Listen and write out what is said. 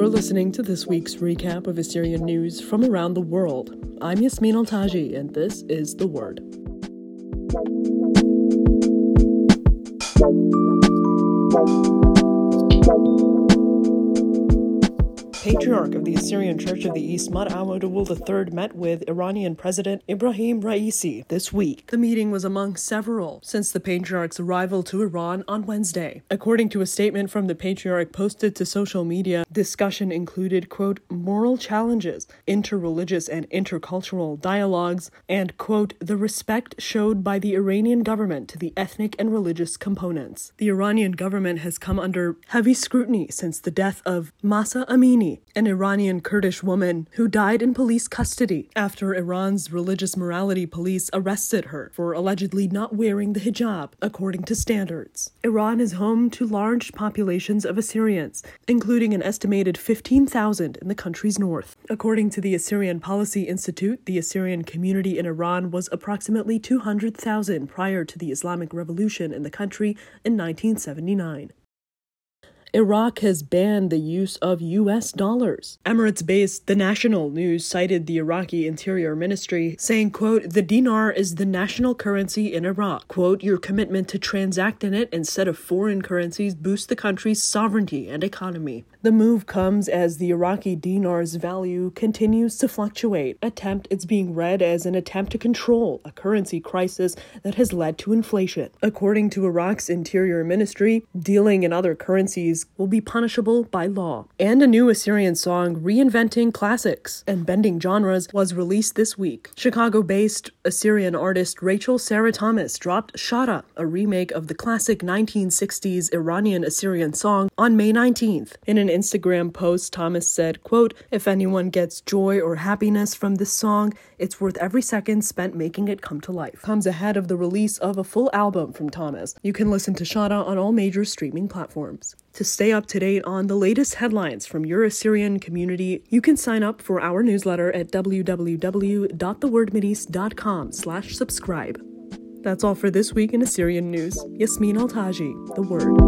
You're listening to this week's recap of Assyrian news from around the world. I'm Yasmin Altaji, and this is The Word. Patriarch of the Assyrian Church of the East, Mar Awa III, met with Iranian President Ebrahim Raisi this week. The meeting was among several since the Patriarch's arrival to Iran on Wednesday. According to a statement from the Patriarch posted to social media, discussion included, quote, moral challenges, interreligious and intercultural dialogues, and, quote, the respect showed by the Iranian government to the ethnic and religious components. The Iranian government has come under heavy scrutiny since the death of Mahsa Amini an Iranian Kurdish woman who died in police custody after Iran's religious morality police arrested her for allegedly not wearing the hijab according to standards. Iran is home to large populations of Assyrians, including an estimated 15,000 in the country's north. According to the Assyrian Policy Institute, the Assyrian community in Iran was approximately 200,000 prior to the Islamic Revolution in the country in 1979. Iraq has banned the use of U.S. dollars. Emirates based The National News cited the Iraqi Interior Ministry saying, quote, the dinar is the national currency in Iraq. Quote, your commitment to transact in it instead of foreign currencies boosts the country's sovereignty and economy. The move comes as the Iraqi dinar's value continues to fluctuate. Attempt it's being read as an attempt to control a currency crisis that has led to inflation. According to Iraq's Interior Ministry, dealing in other currencies will be punishable by law. And a new Assyrian song reinventing classics and bending genres was released this week. Chicago based Assyrian artist Rachel Sarah Thomas dropped Shada, a remake of the classic 1960s Iranian Assyrian song, on May 19th. In an Instagram post, Thomas said, quote, If anyone gets joy or happiness from this song, it's worth every second spent making it come to life. Comes ahead of the release of a full album from Thomas. You can listen to Shada on all major streaming platforms. To stay up to date on the latest headlines from your Assyrian community, you can sign up for our newsletter at www.thewordmideast.com slash subscribe. That's all for this week in Assyrian news. Yasmin Altaji, The Word.